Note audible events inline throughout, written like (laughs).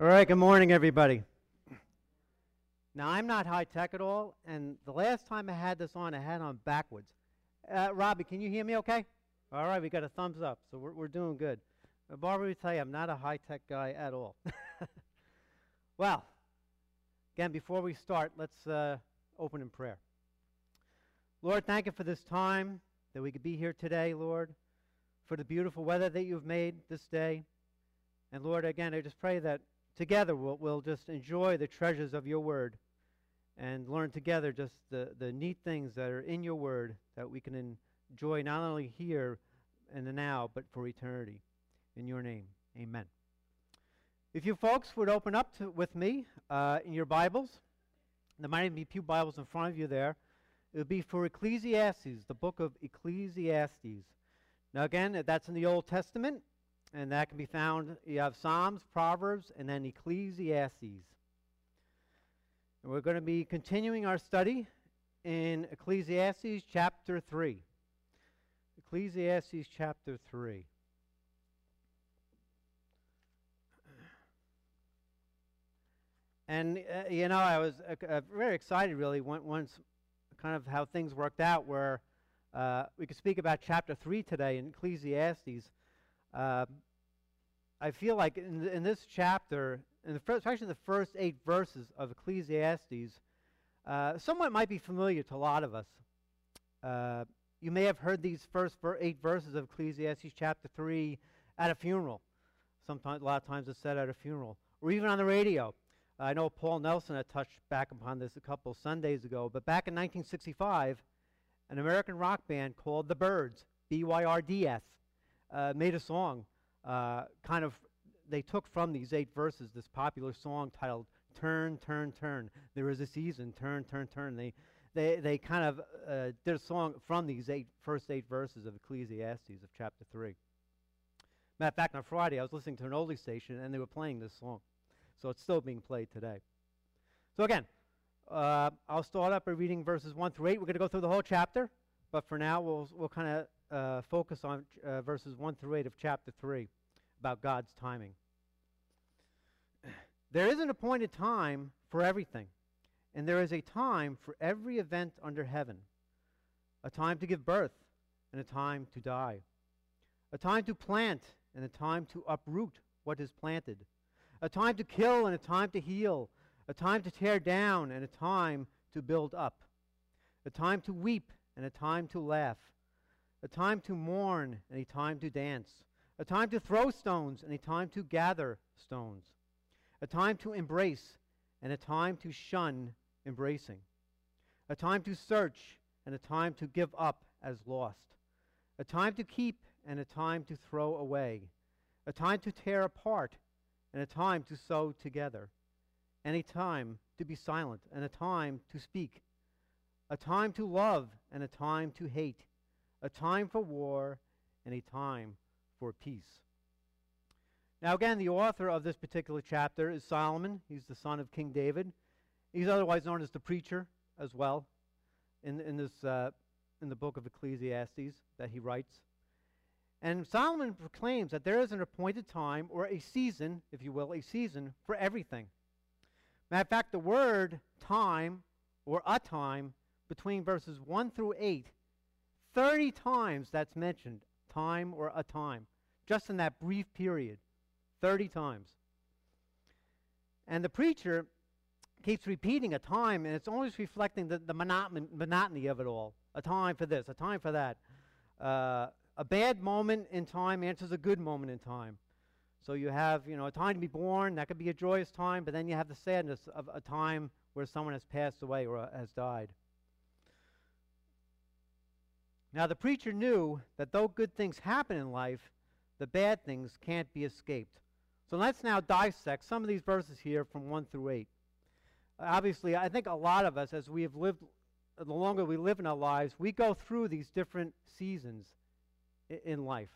All right, good morning, everybody. Now, I'm not high tech at all, and the last time I had this on, I had on backwards. Uh, Robbie, can you hear me okay? All right, we got a thumbs up, so we're, we're doing good. Uh, Barbara, we tell you, I'm not a high tech guy at all. (laughs) well, again, before we start, let's uh, open in prayer. Lord, thank you for this time that we could be here today, Lord, for the beautiful weather that you've made this day. And Lord, again, I just pray that together we'll, we'll just enjoy the treasures of your word and learn together just the, the neat things that are in your word that we can enjoy not only here and the now, but for eternity. In your name, amen. If you folks would open up to, with me uh, in your Bibles, there might even be Pew Bibles in front of you there. It would be for Ecclesiastes, the book of Ecclesiastes. Now, again, that's in the Old Testament, and that can be found. You have Psalms, Proverbs, and then Ecclesiastes. And we're going to be continuing our study in Ecclesiastes chapter 3. Ecclesiastes chapter 3. And, uh, you know, I was uh, uh, very excited, really, once kind of how things worked out, where uh, we could speak about chapter 3 today in Ecclesiastes. Uh, I feel like in, in this chapter, in the first, especially the first eight verses of Ecclesiastes, uh, somewhat might be familiar to a lot of us. Uh, you may have heard these first eight verses of Ecclesiastes chapter 3 at a funeral. Sometimes, a lot of times it's said at a funeral, or even on the radio. I know Paul Nelson had touched back upon this a couple Sundays ago, but back in 1965, an American rock band called The Byrds, B Y R D S, uh, made a song. Uh, kind of, they took from these eight verses this popular song titled "Turn, Turn, Turn." There is a season, turn, turn, turn. They, they, they kind of uh, did a song from these eight first eight verses of Ecclesiastes of chapter three. Matter of fact, on Friday I was listening to an oldie station and they were playing this song. So it's still being played today. So again, uh, I'll start up by reading verses 1 through 8. We're going to go through the whole chapter, but for now we'll, we'll kind of uh, focus on uh, verses 1 through 8 of chapter 3 about God's timing. There is an appointed time for everything, and there is a time for every event under heaven a time to give birth, and a time to die, a time to plant, and a time to uproot what is planted a time to kill and a time to heal, a time to tear down and a time to build up, a time to weep and a time to laugh, a time to mourn and a time to dance, a time to throw stones and a time to gather stones, a time to embrace and a time to shun embracing, a time to search and a time to give up as lost, a time to keep and a time to throw away, a time to tear apart and a time to sew together, and a time to be silent, and a time to speak, a time to love, and a time to hate, a time for war, and a time for peace. Now, again, the author of this particular chapter is Solomon. He's the son of King David. He's otherwise known as the preacher as well in, in, this, uh, in the book of Ecclesiastes that he writes. And Solomon proclaims that there is an appointed time, or a season, if you will, a season for everything. Matter of fact, the word time, or a time, between verses 1 through 8, 30 times that's mentioned, time or a time, just in that brief period. 30 times. And the preacher keeps repeating a time, and it's always reflecting the, the monotony, monotony of it all. A time for this, a time for that. Uh, a bad moment in time answers a good moment in time. So you have, you know, a time to be born, that could be a joyous time, but then you have the sadness of a time where someone has passed away or uh, has died. Now, the preacher knew that though good things happen in life, the bad things can't be escaped. So let's now dissect some of these verses here from 1 through 8. Obviously, I think a lot of us, as we have lived, the longer we live in our lives, we go through these different seasons in life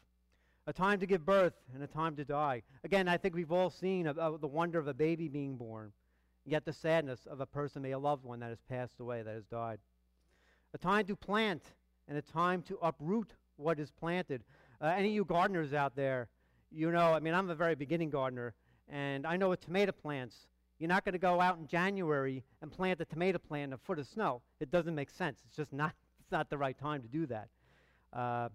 a time to give birth and a time to die. Again, I think we've all seen the wonder of a baby being born, yet the sadness of a person, a loved one that has passed away, that has died. A time to plant and a time to uproot what is planted. Uh, any of you gardeners out there, you know, I mean, I'm a very beginning gardener, And I know with tomato plants, you're not going to go out in January and plant a tomato plant in a foot of snow. It doesn't make sense. It's just not, it's not the right time to do that. Uh,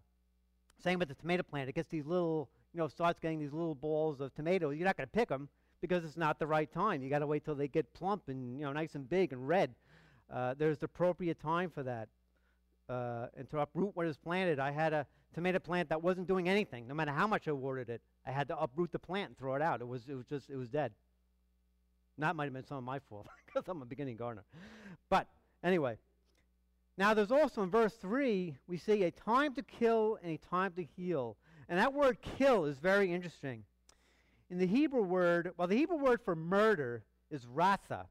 same with the tomato plant. It gets these little, you know, starts getting these little balls of tomatoes. You're not going to pick them because it's not the right time. You got to wait till they get plump and, you know, nice and big and red. Uh, there's the appropriate time for that. Uh, and to uproot what is planted, I had a tomato plant that wasn't doing anything. No matter how much I watered it, I had to uproot the plant and throw it out. It was, it was just, it was dead. That might have been some of my fault (laughs) because I'm a beginning gardener. But anyway, now there's also in verse 3, we see a time to kill and a time to heal. And that word kill is very interesting. In the Hebrew word, well, the Hebrew word for murder is ratha.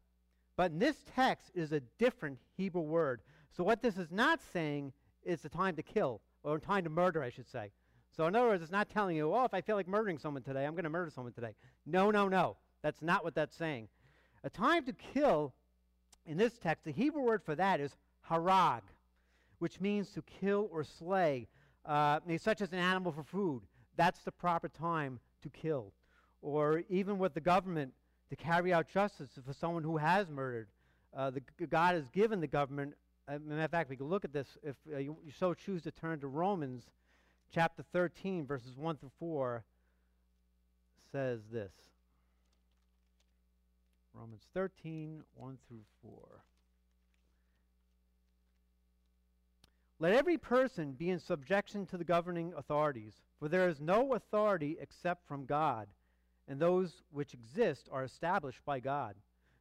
But in this text is a different Hebrew word. So what this is not saying is the time to kill, or time to murder, I should say. So in other words, it's not telling you, oh, if I feel like murdering someone today, I'm going to murder someone today. No, no, no. That's not what that's saying. A time to kill, in this text, the Hebrew word for that is harag, which means to kill or slay, uh, such as an animal for food. That's the proper time to kill. Or even with the government, to carry out justice for someone who has murdered. Uh, the, God has given the government uh, matter of fact, we can look at this if uh, you, you, so choose to turn to Romans chapter 13, verses 1 through 4, says this. Romans 13, 1 through 4. Let every person be in subjection to the governing authorities, for there is no authority except from God, and those which exist are established by God.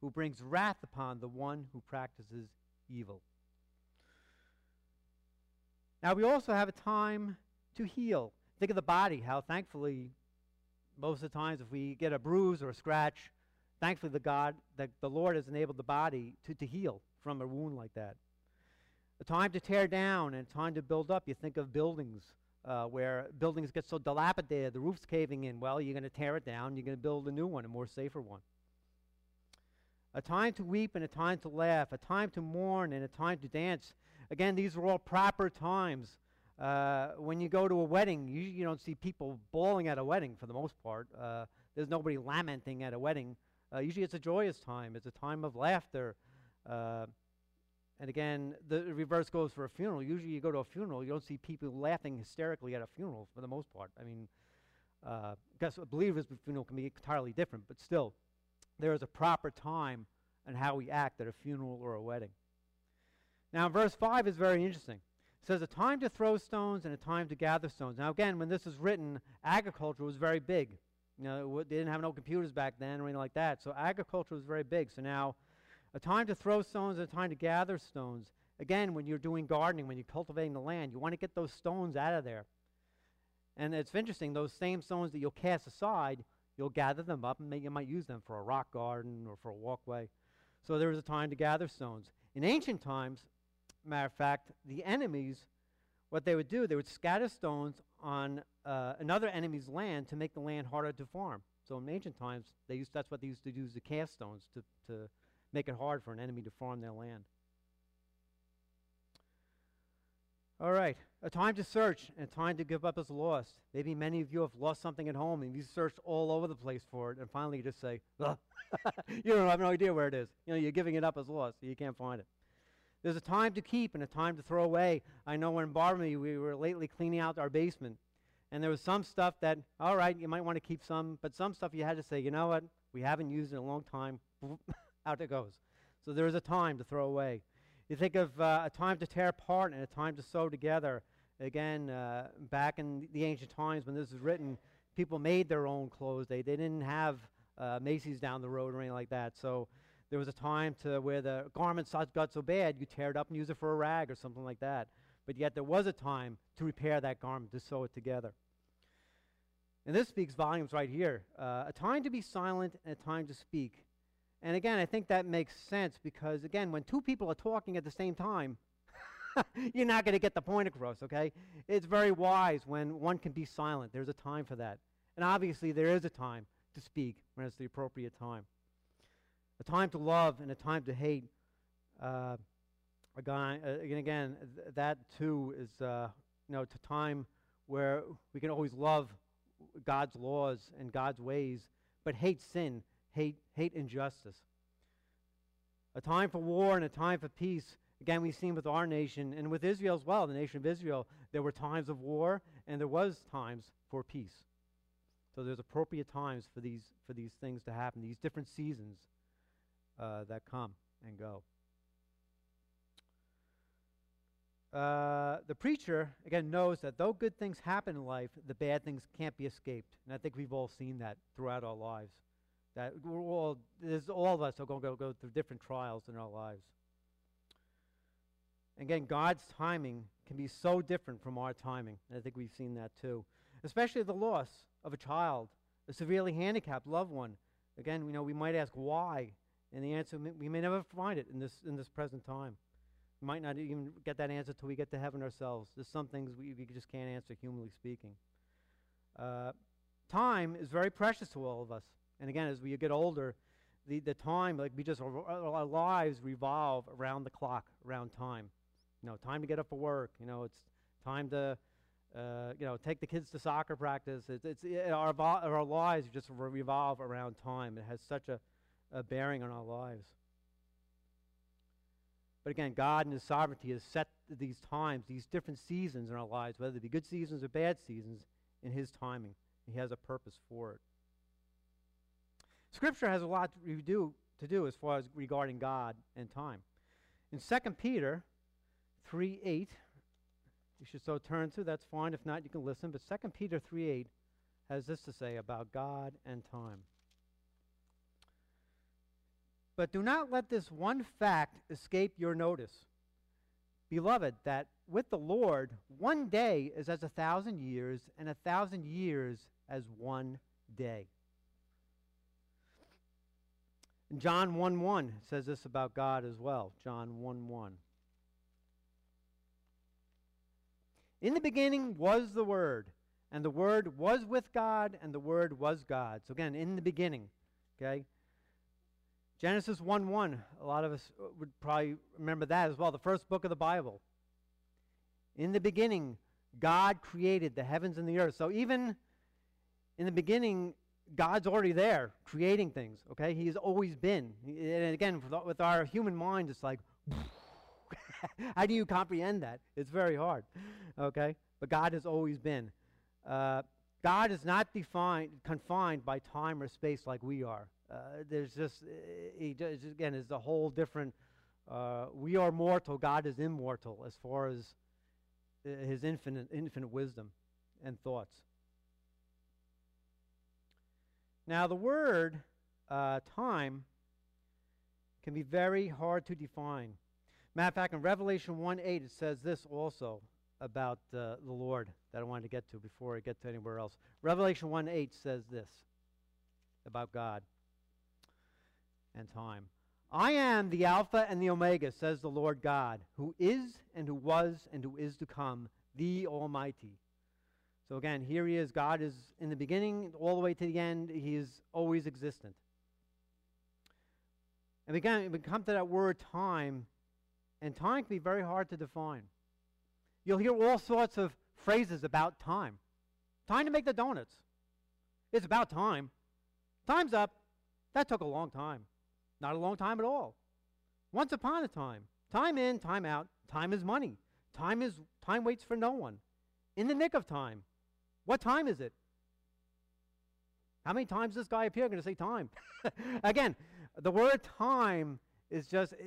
who brings wrath upon the one who practices evil. Now, we also have a time to heal. Think of the body, how thankfully, most of the times, if we get a bruise or a scratch, thankfully, the God, the, the Lord has enabled the body to, to heal from a wound like that. A time to tear down and a time to build up. You think of buildings uh, where buildings get so dilapidated, the roof's caving in. Well, you're going to tear it down, you're going to build a new one, a more safer one a time to weep and a time to laugh, a time to mourn and a time to dance. Again, these are all proper times. Uh, when you go to a wedding, you, you don't see people bawling at a wedding for the most part. Uh, there's nobody lamenting at a wedding. Uh, usually it's a joyous time, it's a time of laughter. Uh, and again, the reverse goes for a funeral. Usually you go to a funeral, you don't see people laughing hysterically at a funeral for the most part. I mean, uh, I guess a believer's funeral can be entirely different, but still there is a proper time and how we act at a funeral or a wedding. Now, verse 5 is very interesting. It says, A time to throw stones and a time to gather stones. Now, again, when this was written, agriculture was very big. You know, they didn't have no computers back then or anything like that. So, agriculture was very big. So, now, a time to throw stones and a time to gather stones. Again, when you're doing gardening, when you're cultivating the land, you want to get those stones out of there. And it's interesting, those same stones that you'll cast aside, You'll gather them up and you might use them for a rock garden or for a walkway. So there was a time to gather stones. In ancient times, matter of fact, the enemies, what they would do, they would scatter stones on uh, another enemy's land to make the land harder to farm. So in ancient times, they used, that's what they used to do, to cast stones to, to make it hard for an enemy to farm their land. All right, a time to search and a time to give up as lost. Maybe many of you have lost something at home and you searched all over the place for it, and finally you just say, (laughs) you don't have no idea where it is. You know, you're giving it up as lost, so you can't find it. There's a time to keep and a time to throw away. I know when Barbara we were lately cleaning out our basement, and there was some stuff that, all right, you might want to keep some, but some stuff you had to say, you know what, we haven't used in a long time. (laughs) out it goes. So there is a time to throw away. You think of uh, a time to tear apart and a time to sew together. Again, uh, back in the ancient times when this was written, people made their own clothes. They, they didn't have uh, Macy's down the road or anything like that. So there was a time to where the garment got so bad, you tear it up and use it for a rag or something like that. But yet there was a time to repair that garment, to sew it together. And this speaks volumes right here. Uh, a time to be silent and a time to speak. And again, I think that makes sense because, again, when two people are talking at the same time, (laughs) you're not going to get the point across, okay? It's very wise when one can be silent. There's a time for that. And obviously, there is a time to speak when it's the appropriate time. A time to love and a time to hate. Uh, again, uh, again, th- that too is, uh, you know, a time where we can always love God's laws and God's ways, but hate sin, hate, hate injustice. A time for war and a time for peace. Again, we've seen with our nation and with Israel as well, the nation of Israel, there were times of war and there was times for peace. So there's appropriate times for these, for these things to happen, these different seasons uh, that come and go. Uh, the preacher, again, knows that though good things happen in life, the bad things can't be escaped. And I think we've all seen that throughout our lives. That we're all, all of us are going to go, go through different trials in our lives. Again, God's timing can be so different from our timing. And I think we've seen that too. Especially the loss of a child, a severely handicapped loved one. Again, you know, we might ask why, and the answer we may never find it in this in this present time. We might not even get that answer till we get to heaven ourselves. There's some things we, we just can't answer, humanly speaking. Uh, time is very precious to all of us. And again, as we get older, the, the time, like we just, our, lives revolve around the clock, around time. You know, time to get up for work. You know, it's time to, uh, you know, take the kids to soccer practice. It's, it's it, our, our lives just revolve around time. It has such a, a bearing on our lives. But again, God in His sovereignty has set these times, these different seasons in our lives, whether they be good seasons or bad seasons, in His timing. He has a purpose for it. Scripture has a lot to do, to do as far as regarding God and time. In 2 Peter 3 8, you should so turn to, that's fine. If not, you can listen. But 2 Peter 3 8 has this to say about God and time. But do not let this one fact escape your notice. Beloved, that with the Lord, one day is as a thousand years, and a thousand years as one day. And John 1 1 says this about God as well. John 1 1. In the beginning was the Word, and the Word was with God, and the Word was God. So again, in the beginning, okay? Genesis 1 1, a lot of us would probably remember that as well, the first book of the Bible. In the beginning, God created the heavens and the earth. So even in the beginning, God's already there creating things, okay? He's always been. And again, with our human mind, it's like, (laughs) how do you comprehend that? It's very hard, okay? But God has always been. Uh, God is not defined, confined by time or space like we are. Uh, there's just, he does, again, is a whole different, uh, we are mortal, God is immortal as far as uh, his infinite, infinite wisdom and thoughts. Now, the word uh, time can be very hard to define. Matter of fact, in Revelation 1 8, it says this also about uh, the Lord that I wanted to get to before I get to anywhere else. Revelation 1 8 says this about God and time. I am the Alpha and the Omega, says the Lord God, who is and who was and who is to come, the Almighty. So again, here he is. God is in the beginning all the way to the end. He is always existent. And again, we come to that word time, and time can be very hard to define. You'll hear all sorts of phrases about time. Time to make the donuts. It's about time. Time's up. That took a long time. Not a long time at all. Once upon a time. Time in, time out. Time is money. Time is time waits for no one. In the nick of time. What time is it? How many times does this guy appear going to say time? (laughs) Again, the word time is just it,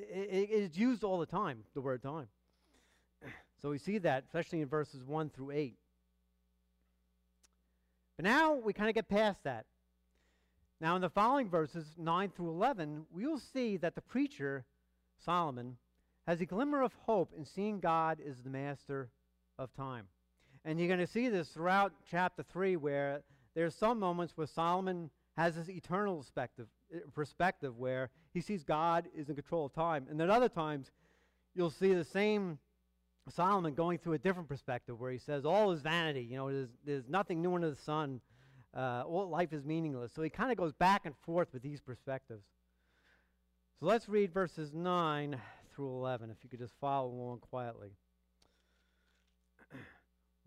it's used all the time, the word time. (clears throat) So we see that, especially in verses 1 through 8. But now we kind of get past that. Now, in the following verses, 9 through 11, we will see that the preacher, Solomon, has a glimmer of hope in seeing God as the master of time. And you're going to see this throughout chapter 3, where there's some moments where Solomon has this eternal perspective, perspective where he sees God is in control of time. And then other times, you'll see the same Solomon going through a different perspective where he says, All is vanity. You know, there's, there's nothing new under the sun. Uh, all life is meaningless. So he kind of goes back and forth with these perspectives. So let's read verses 9 through 11, if you could just follow along quietly.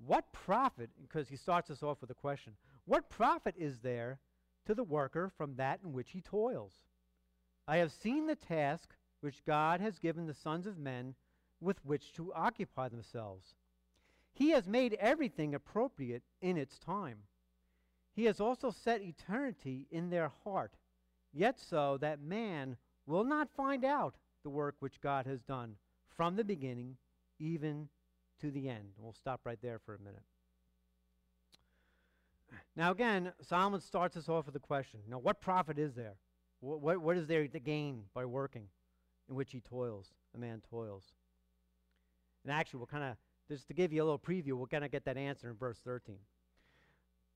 What profit, because he starts us off with a question, what profit is there to the worker from that in which he toils? I have seen the task which God has given the sons of men with which to occupy themselves. He has made everything appropriate in its time. He has also set eternity in their heart, yet so that man will not find out the work which God has done from the beginning even to the end. We'll stop right there for a minute. Now, again, Solomon starts us off with a question. Now, what profit is there? What, what, what is there to gain by working in which he toils, a man toils? And actually, we'll kind of, just to give you a little preview, we'll kind of get that answer in verse 13.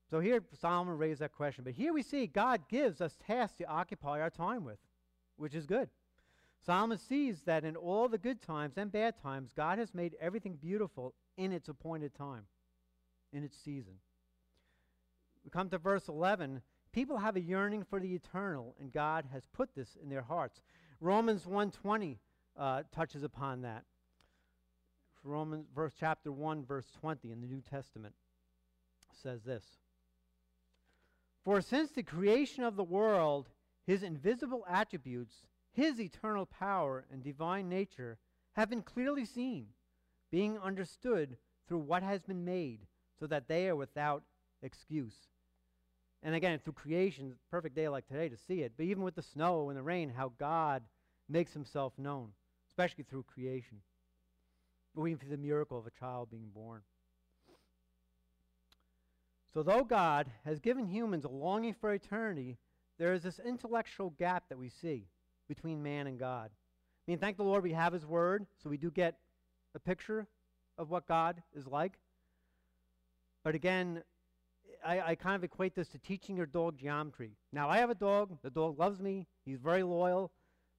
So here, Solomon raised that question. But here we see God gives us tasks to occupy our time with, which is good. Solomon sees that in all the good times and bad times, God has made everything beautiful in its appointed time, in its season. We come to verse 11. People have a yearning for the eternal, and God has put this in their hearts. Romans 1.20 uh, touches upon that. Romans verse chapter 1 verse 20 in the New Testament says this. For since the creation of the world his invisible attributes his eternal power and divine nature have been clearly seen, being understood through what has been made, so that they are without excuse. And again, through creation, perfect day like today to see it, but even with the snow and the rain, how God makes himself known, especially through creation. Or even through the miracle of a child being born. So, though God has given humans a longing for eternity, there is this intellectual gap that we see between man and God. I mean, thank the Lord we have His Word, so we do get a picture of what God is like. But again, I, I, kind of equate this to teaching your dog geometry. Now, I have a dog. The dog loves me. He's very loyal.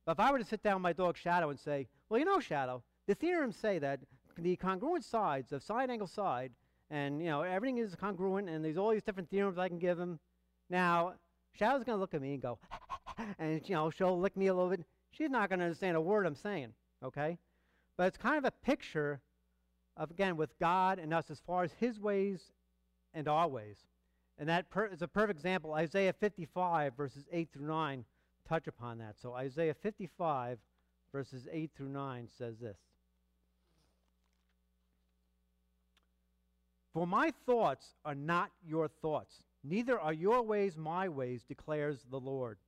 But if I were to sit down with my dog Shadow and say, well, you know, Shadow, the theorems say that the congruent sides of side angle side, and, you know, everything is congruent, and there's all these different theorems I can give him. Now, Shadow's going to look at me and go, and you know she'll lick me a little bit. She's not going to understand a word I'm saying, okay? But it's kind of a picture of again with God and us as far as His ways and our ways, and that per- is a perfect example. Isaiah 55 verses 8 through 9 touch upon that. So Isaiah 55 verses 8 through 9 says this. For my thoughts are not your thoughts, neither are your ways my ways, declares the Lord.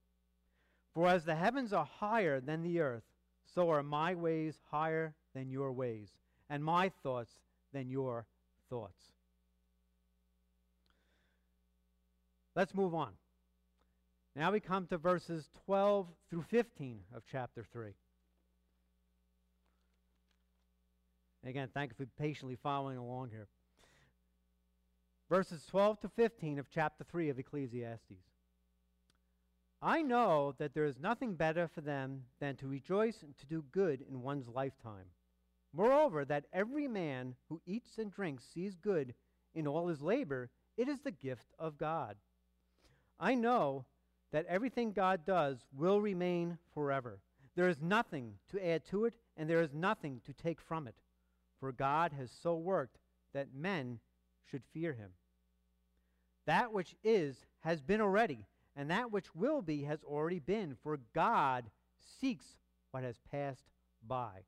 For as the heavens are higher than the earth, so are my ways higher than your ways, and my thoughts than your thoughts. Let's move on. Now we come to verses 12 through 15 of chapter 3. Again, thank you for patiently following along here. Verses 12 to 15 of chapter 3 of Ecclesiastes. I know that there is nothing better for them than to rejoice and to do good in one's lifetime. Moreover, that every man who eats and drinks sees good in all his labor, it is the gift of God. I know that everything God does will remain forever. There is nothing to add to it, and there is nothing to take from it. For God has so worked that men should fear him. That which is has been already and that which will be has already been, for God seeks what has passed by.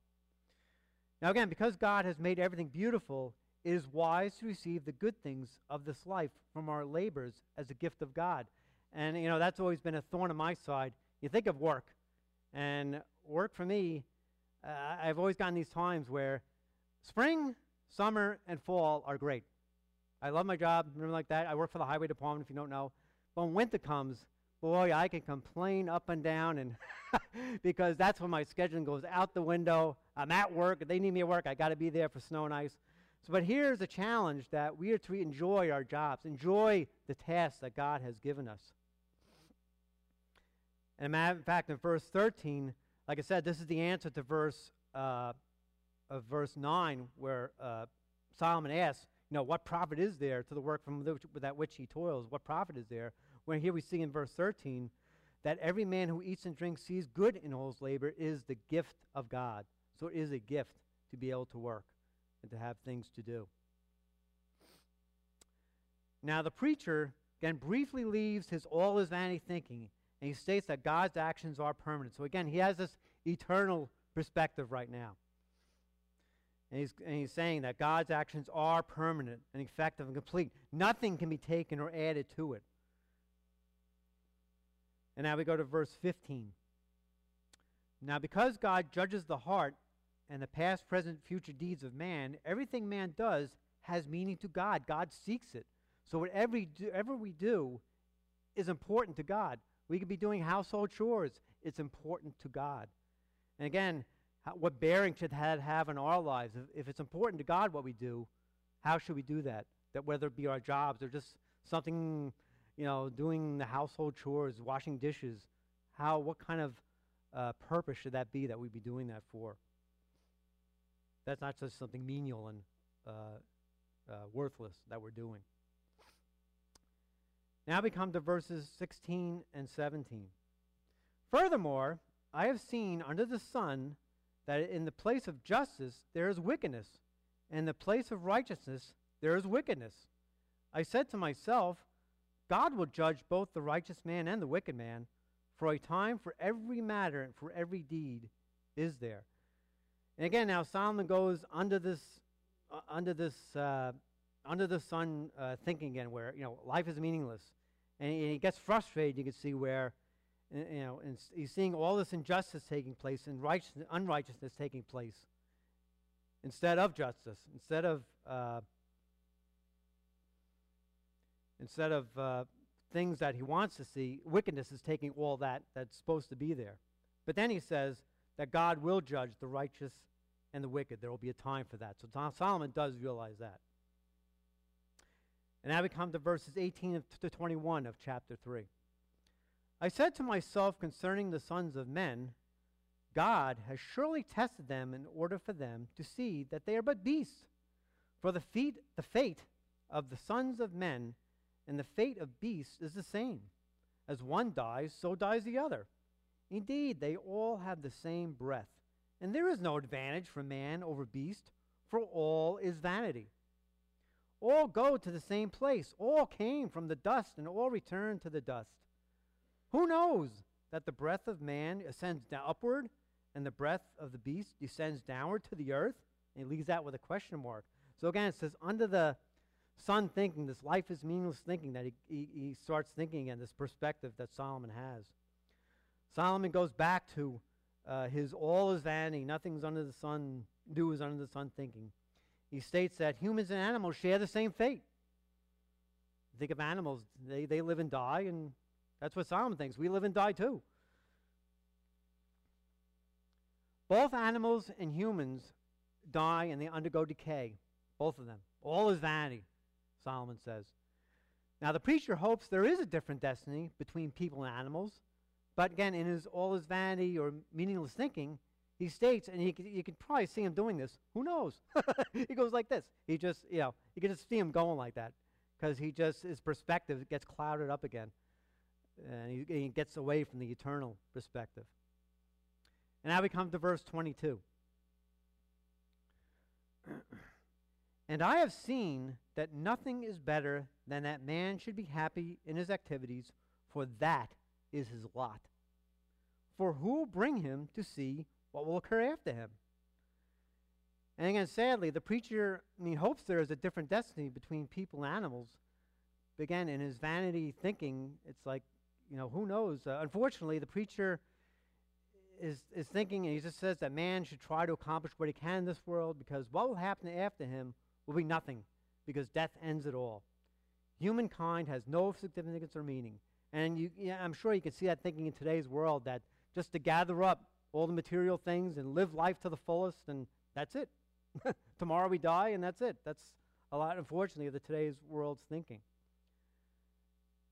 Now, again, because God has made everything beautiful, it is wise to receive the good things of this life from our labors as a gift of God. And, you know, that's always been a thorn on my side. You think of work, and work for me, uh, I've always gotten these times where spring, summer, and fall are great. I love my job, remember like that. I work for the highway department, if you don't know. When winter comes, boy, I can complain up and down, and (laughs) because that's when my scheduling goes out the window. I'm at work. They need me at work. I got to be there for snow and ice. So, but here's a challenge that we are to enjoy our jobs, enjoy the tasks that God has given us. And in fact, in verse 13, like I said, this is the answer to verse uh, of verse 9, where uh, Solomon asks, you know, what profit is there to the work from which, that which he toils? What profit is there? When here we see in verse 13 that every man who eats and drinks sees good in all his labor is the gift of God. So it is a gift to be able to work and to have things to do. Now, the preacher, again, briefly leaves his all is vanity thinking, and he states that God's actions are permanent. So, again, he has this eternal perspective right now. And he's, and he's saying that God's actions are permanent and effective and complete. Nothing can be taken or added to it. And now we go to verse 15. Now, because God judges the heart and the past, present, future deeds of man, everything man does has meaning to God. God seeks it. So whatever, do, whatever we do is important to God. We could be doing household chores. It's important to God. And again, how, what bearing should that have in our lives? If, if it's important to God what we do, how should we do that? That whether it be our jobs or just something, you know, doing the household chores, washing dishes, how, what kind of uh, purpose should that be that we'd be doing that for? That's not just something menial and uh, uh, worthless that we're doing. Now we come to verses 16 and 17. Furthermore, I have seen under the sun that in the place of justice there is wickedness, and in the place of righteousness there is wickedness. I said to myself, God will judge both the righteous man and the wicked man, for a time for every matter and for every deed is there. And again, now Solomon goes under this, uh, under this, uh, under the sun uh, thinking again, where you know life is meaningless, and he, and he gets frustrated. You can see where you know, and he's seeing all this injustice taking place and unrighteousness taking place instead of justice, instead of uh, instead of uh, things that he wants to see. Wickedness is taking all that that's supposed to be there. But then he says that God will judge the righteous and the wicked. There will be a time for that. So Solomon does realize that. And now we come to verses 18 to 21 of chapter 3. I said to myself concerning the sons of men, God has surely tested them in order for them to see that they are but beasts. For the, feet, the fate of the sons of men and the fate of beasts is the same. As one dies, so dies the other. Indeed, they all have the same breath. And there is no advantage for man over beast, for all is vanity. All go to the same place. All came from the dust, and all return to the dust. Who knows that the breath of man ascends upward and the breath of the beast descends downward to the earth? And he leaves that with a question mark. So again, it says, under the sun thinking, this life is meaningless thinking, that he, he, he starts thinking again, this perspective that Solomon has. Solomon goes back to uh, his all is vanity, nothing's under the sun, new is under the sun thinking. He states that humans and animals share the same fate. Think of animals, they, they live and die, and that's what Solomon thinks. We live and die too. Both animals and humans die and they undergo decay. Both of them. All is vanity, Solomon says. Now, the preacher hopes there is a different destiny between people and animals, but again, in his all his vanity or meaningless thinking, he states, and you can, probably see him doing this. Who knows? (laughs) he goes like this. He just, you know, you can just see him going like that because he just his perspective gets clouded up again and he, he gets away from the eternal perspective. And now we come to verse 22. (clears throat) and I have seen that nothing is better than that man should be happy in his activities, for that is his lot. For who will bring him to see what will occur after him? And again, sadly, the preacher, I mean, hopes there is a different destiny between people and animals. But again, in his vanity thinking, it's like you know, who knows? Uh, unfortunately, the preacher is, is thinking, and he just says that man should try to accomplish what he can in this world because what will happen after him will be nothing because death ends it all. Humankind has no significance or meaning. And you, yeah, I'm sure you can see that thinking in today's world that just to gather up all the material things and live life to the fullest, and that's it. (laughs) Tomorrow we die, and that's it. That's a lot, unfortunately, of the today's world's thinking.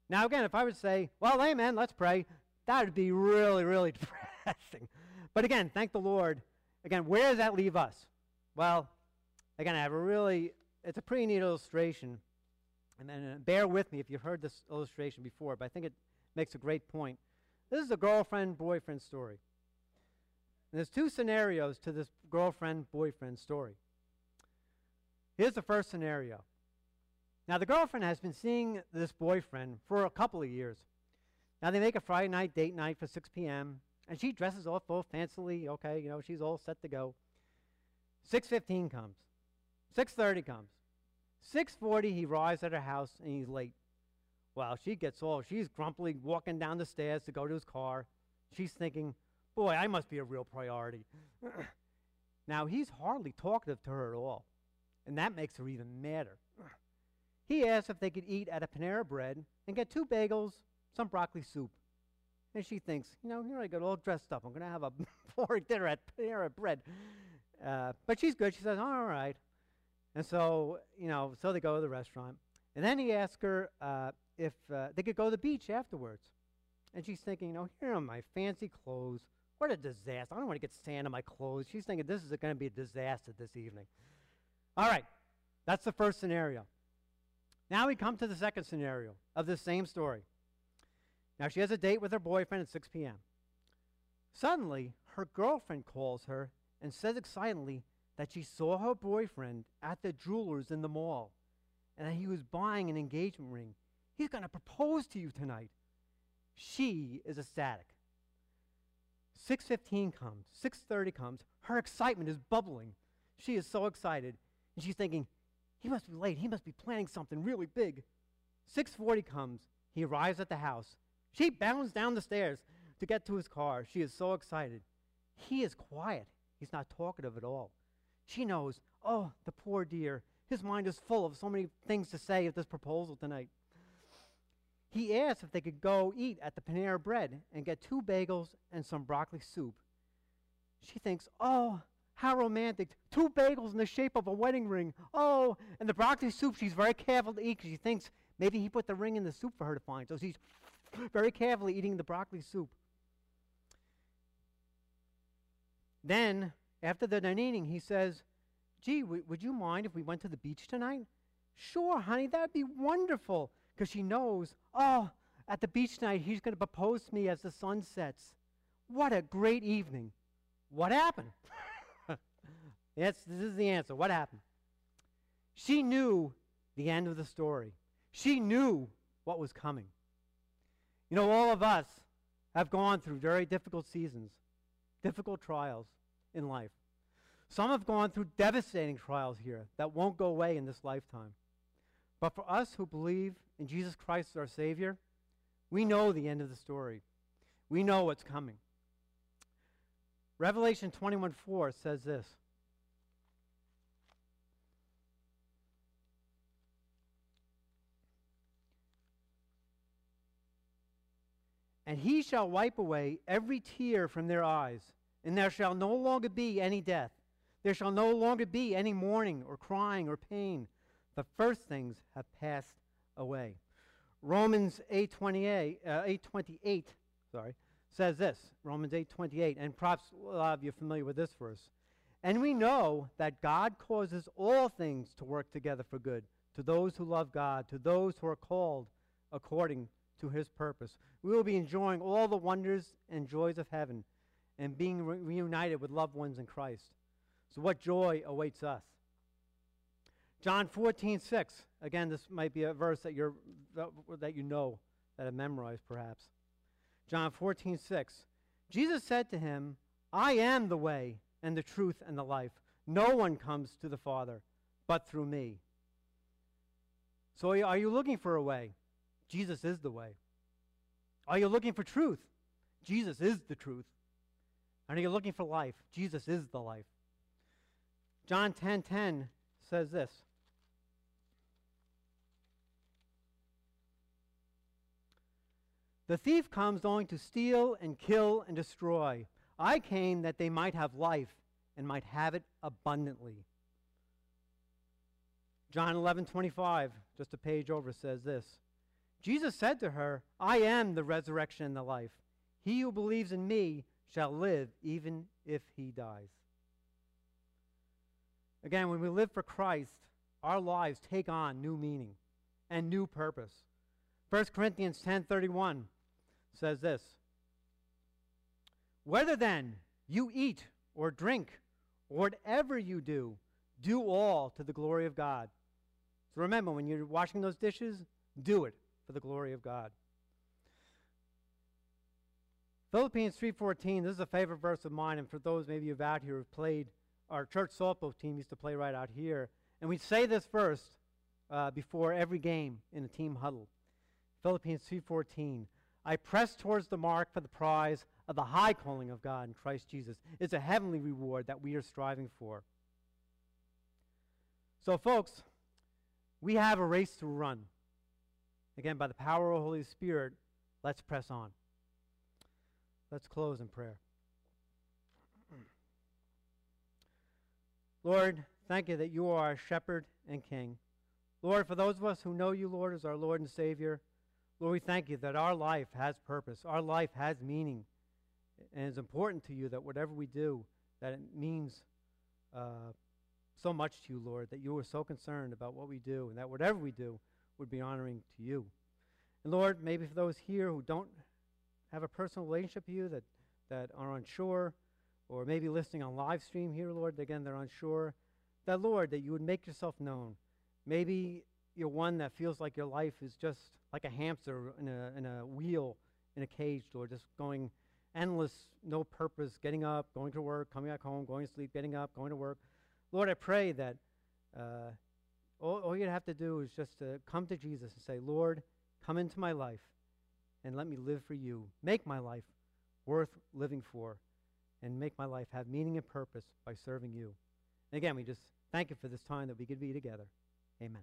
Now, again, if I would say, well, amen, let's pray, that would be really, really (laughs) depressing. But again, thank the Lord. Again, where does that leave us? Well, again, I have a really, it's a pretty neat illustration. And then uh, bear with me if you've heard this illustration before, but I think it makes a great point. This is a girlfriend boyfriend story. And there's two scenarios to this girlfriend boyfriend story. Here's the first scenario. Now, the girlfriend has been seeing this boyfriend for a couple of years. Now, they make a Friday night date night for 6 p.m., and she dresses all full fancily. Okay, you know, she's all set to go. 6.15 comes. 6.30 comes. 6.40, he arrives at her house, and he's late. Well, she gets all, she's grumpily walking down the stairs to go to his car. She's thinking, boy, I must be a real priority. (clears throat) now, he's hardly talkative to her at all, and that makes her even madder. He asks if they could eat at a Panera Bread and get two bagels, some broccoli soup. And she thinks, you know, here I got all dressed up. I'm going to have a (laughs) boring dinner at Panera Bread. Uh, but she's good. She says, all right. And so, you know, so they go to the restaurant. And then he asks her uh, if uh, they could go to the beach afterwards. And she's thinking, you know, here are my fancy clothes. What a disaster. I don't want to get sand on my clothes. She's thinking this is going to be a disaster this evening. All right. That's the first scenario. Now we come to the second scenario of the same story. Now she has a date with her boyfriend at 6 p.m. Suddenly, her girlfriend calls her and says excitedly that she saw her boyfriend at the jeweler's in the mall and that he was buying an engagement ring. He's going to propose to you tonight. She is ecstatic. 6:15 comes, 6:30 comes. Her excitement is bubbling. She is so excited, and she's thinking, he must be late. He must be planning something really big. 6:40 comes. He arrives at the house. She bounds down the stairs to get to his car. She is so excited. He is quiet. He's not talkative at all. She knows, oh, the poor dear. His mind is full of so many things to say at this proposal tonight. He asks if they could go eat at the Panera Bread and get two bagels and some broccoli soup. She thinks, oh, how romantic. Two bagels in the shape of a wedding ring. Oh, and the broccoli soup she's very careful to eat because she thinks maybe he put the ring in the soup for her to find. So she's very carefully eating the broccoli soup. Then, after the done eating, he says, Gee, w- would you mind if we went to the beach tonight? Sure, honey, that'd be wonderful. Because she knows, oh, at the beach tonight, he's going to propose to me as the sun sets. What a great evening. What happened? (laughs) Yes, this is the answer. What happened? She knew the end of the story. She knew what was coming. You know, all of us have gone through very difficult seasons, difficult trials in life. Some have gone through devastating trials here that won't go away in this lifetime. But for us who believe in Jesus Christ as our Savior, we know the end of the story. We know what's coming. Revelation 21 4 says this And he shall wipe away every tear from their eyes, and there shall no longer be any death. There shall no longer be any mourning or crying or pain. The first things have passed away. Romans 8:28 uh, 8:28 sorry says this. Romans 8:28 and perhaps a lot of you are familiar with this verse. And we know that God causes all things to work together for good to those who love God, to those who are called according to his purpose. We will be enjoying all the wonders and joys of heaven and being re- reunited with loved ones in Christ. So, what joy awaits us? John 14, 6. Again, this might be a verse that, you're, that you know, that have memorized perhaps. John 14, 6. Jesus said to him, I am the way and the truth and the life. No one comes to the Father but through me. So, are you looking for a way? Jesus is the way. Are you looking for truth? Jesus is the truth. And are you looking for life? Jesus is the life. John 10:10 10, 10 says this. The thief comes only to steal and kill and destroy. I came that they might have life and might have it abundantly. John 11, 25, just a page over, says this Jesus said to her, I am the resurrection and the life. He who believes in me shall live even if he dies. Again, when we live for Christ, our lives take on new meaning and new purpose. 1 Corinthians 10:31 says this: Whether then you eat or drink or whatever you do, do all to the glory of God. So remember when you're washing those dishes, do it for the glory of God. Philippians 3:14, this is a favorite verse of mine and for those maybe of out here who've played our church softball team used to play right out here. And we say this verse uh, before every game in a team huddle. Philippians 3.14, I press towards the mark for the prize of the high calling of God in Christ Jesus. It's a heavenly reward that we are striving for. So, folks, we have a race to run. Again, by the power of the Holy Spirit, let's press on. Let's close in prayer. Lord, thank you that you are our shepherd and king. Lord, for those of us who know you, Lord, as our Lord and Savior, Lord, we thank you that our life has purpose, our life has meaning, and it's important to you that whatever we do, that it means uh, so much to you, Lord, that you are so concerned about what we do, and that whatever we do would be honoring to you. And Lord, maybe for those here who don't have a personal relationship with you, that, that are unsure, or maybe listening on live stream here, Lord, again, they're unsure, that, Lord, that you would make yourself known. Maybe you're one that feels like your life is just like a hamster in a, in a wheel in a cage, Lord, just going endless, no purpose, getting up, going to work, coming back home, going to sleep, getting up, going to work. Lord, I pray that uh, all, all you have to do is just to come to Jesus and say, Lord, come into my life and let me live for you. Make my life worth living for and make my life have meaning and purpose by serving you. And again, we just thank you for this time that we could be together. Amen.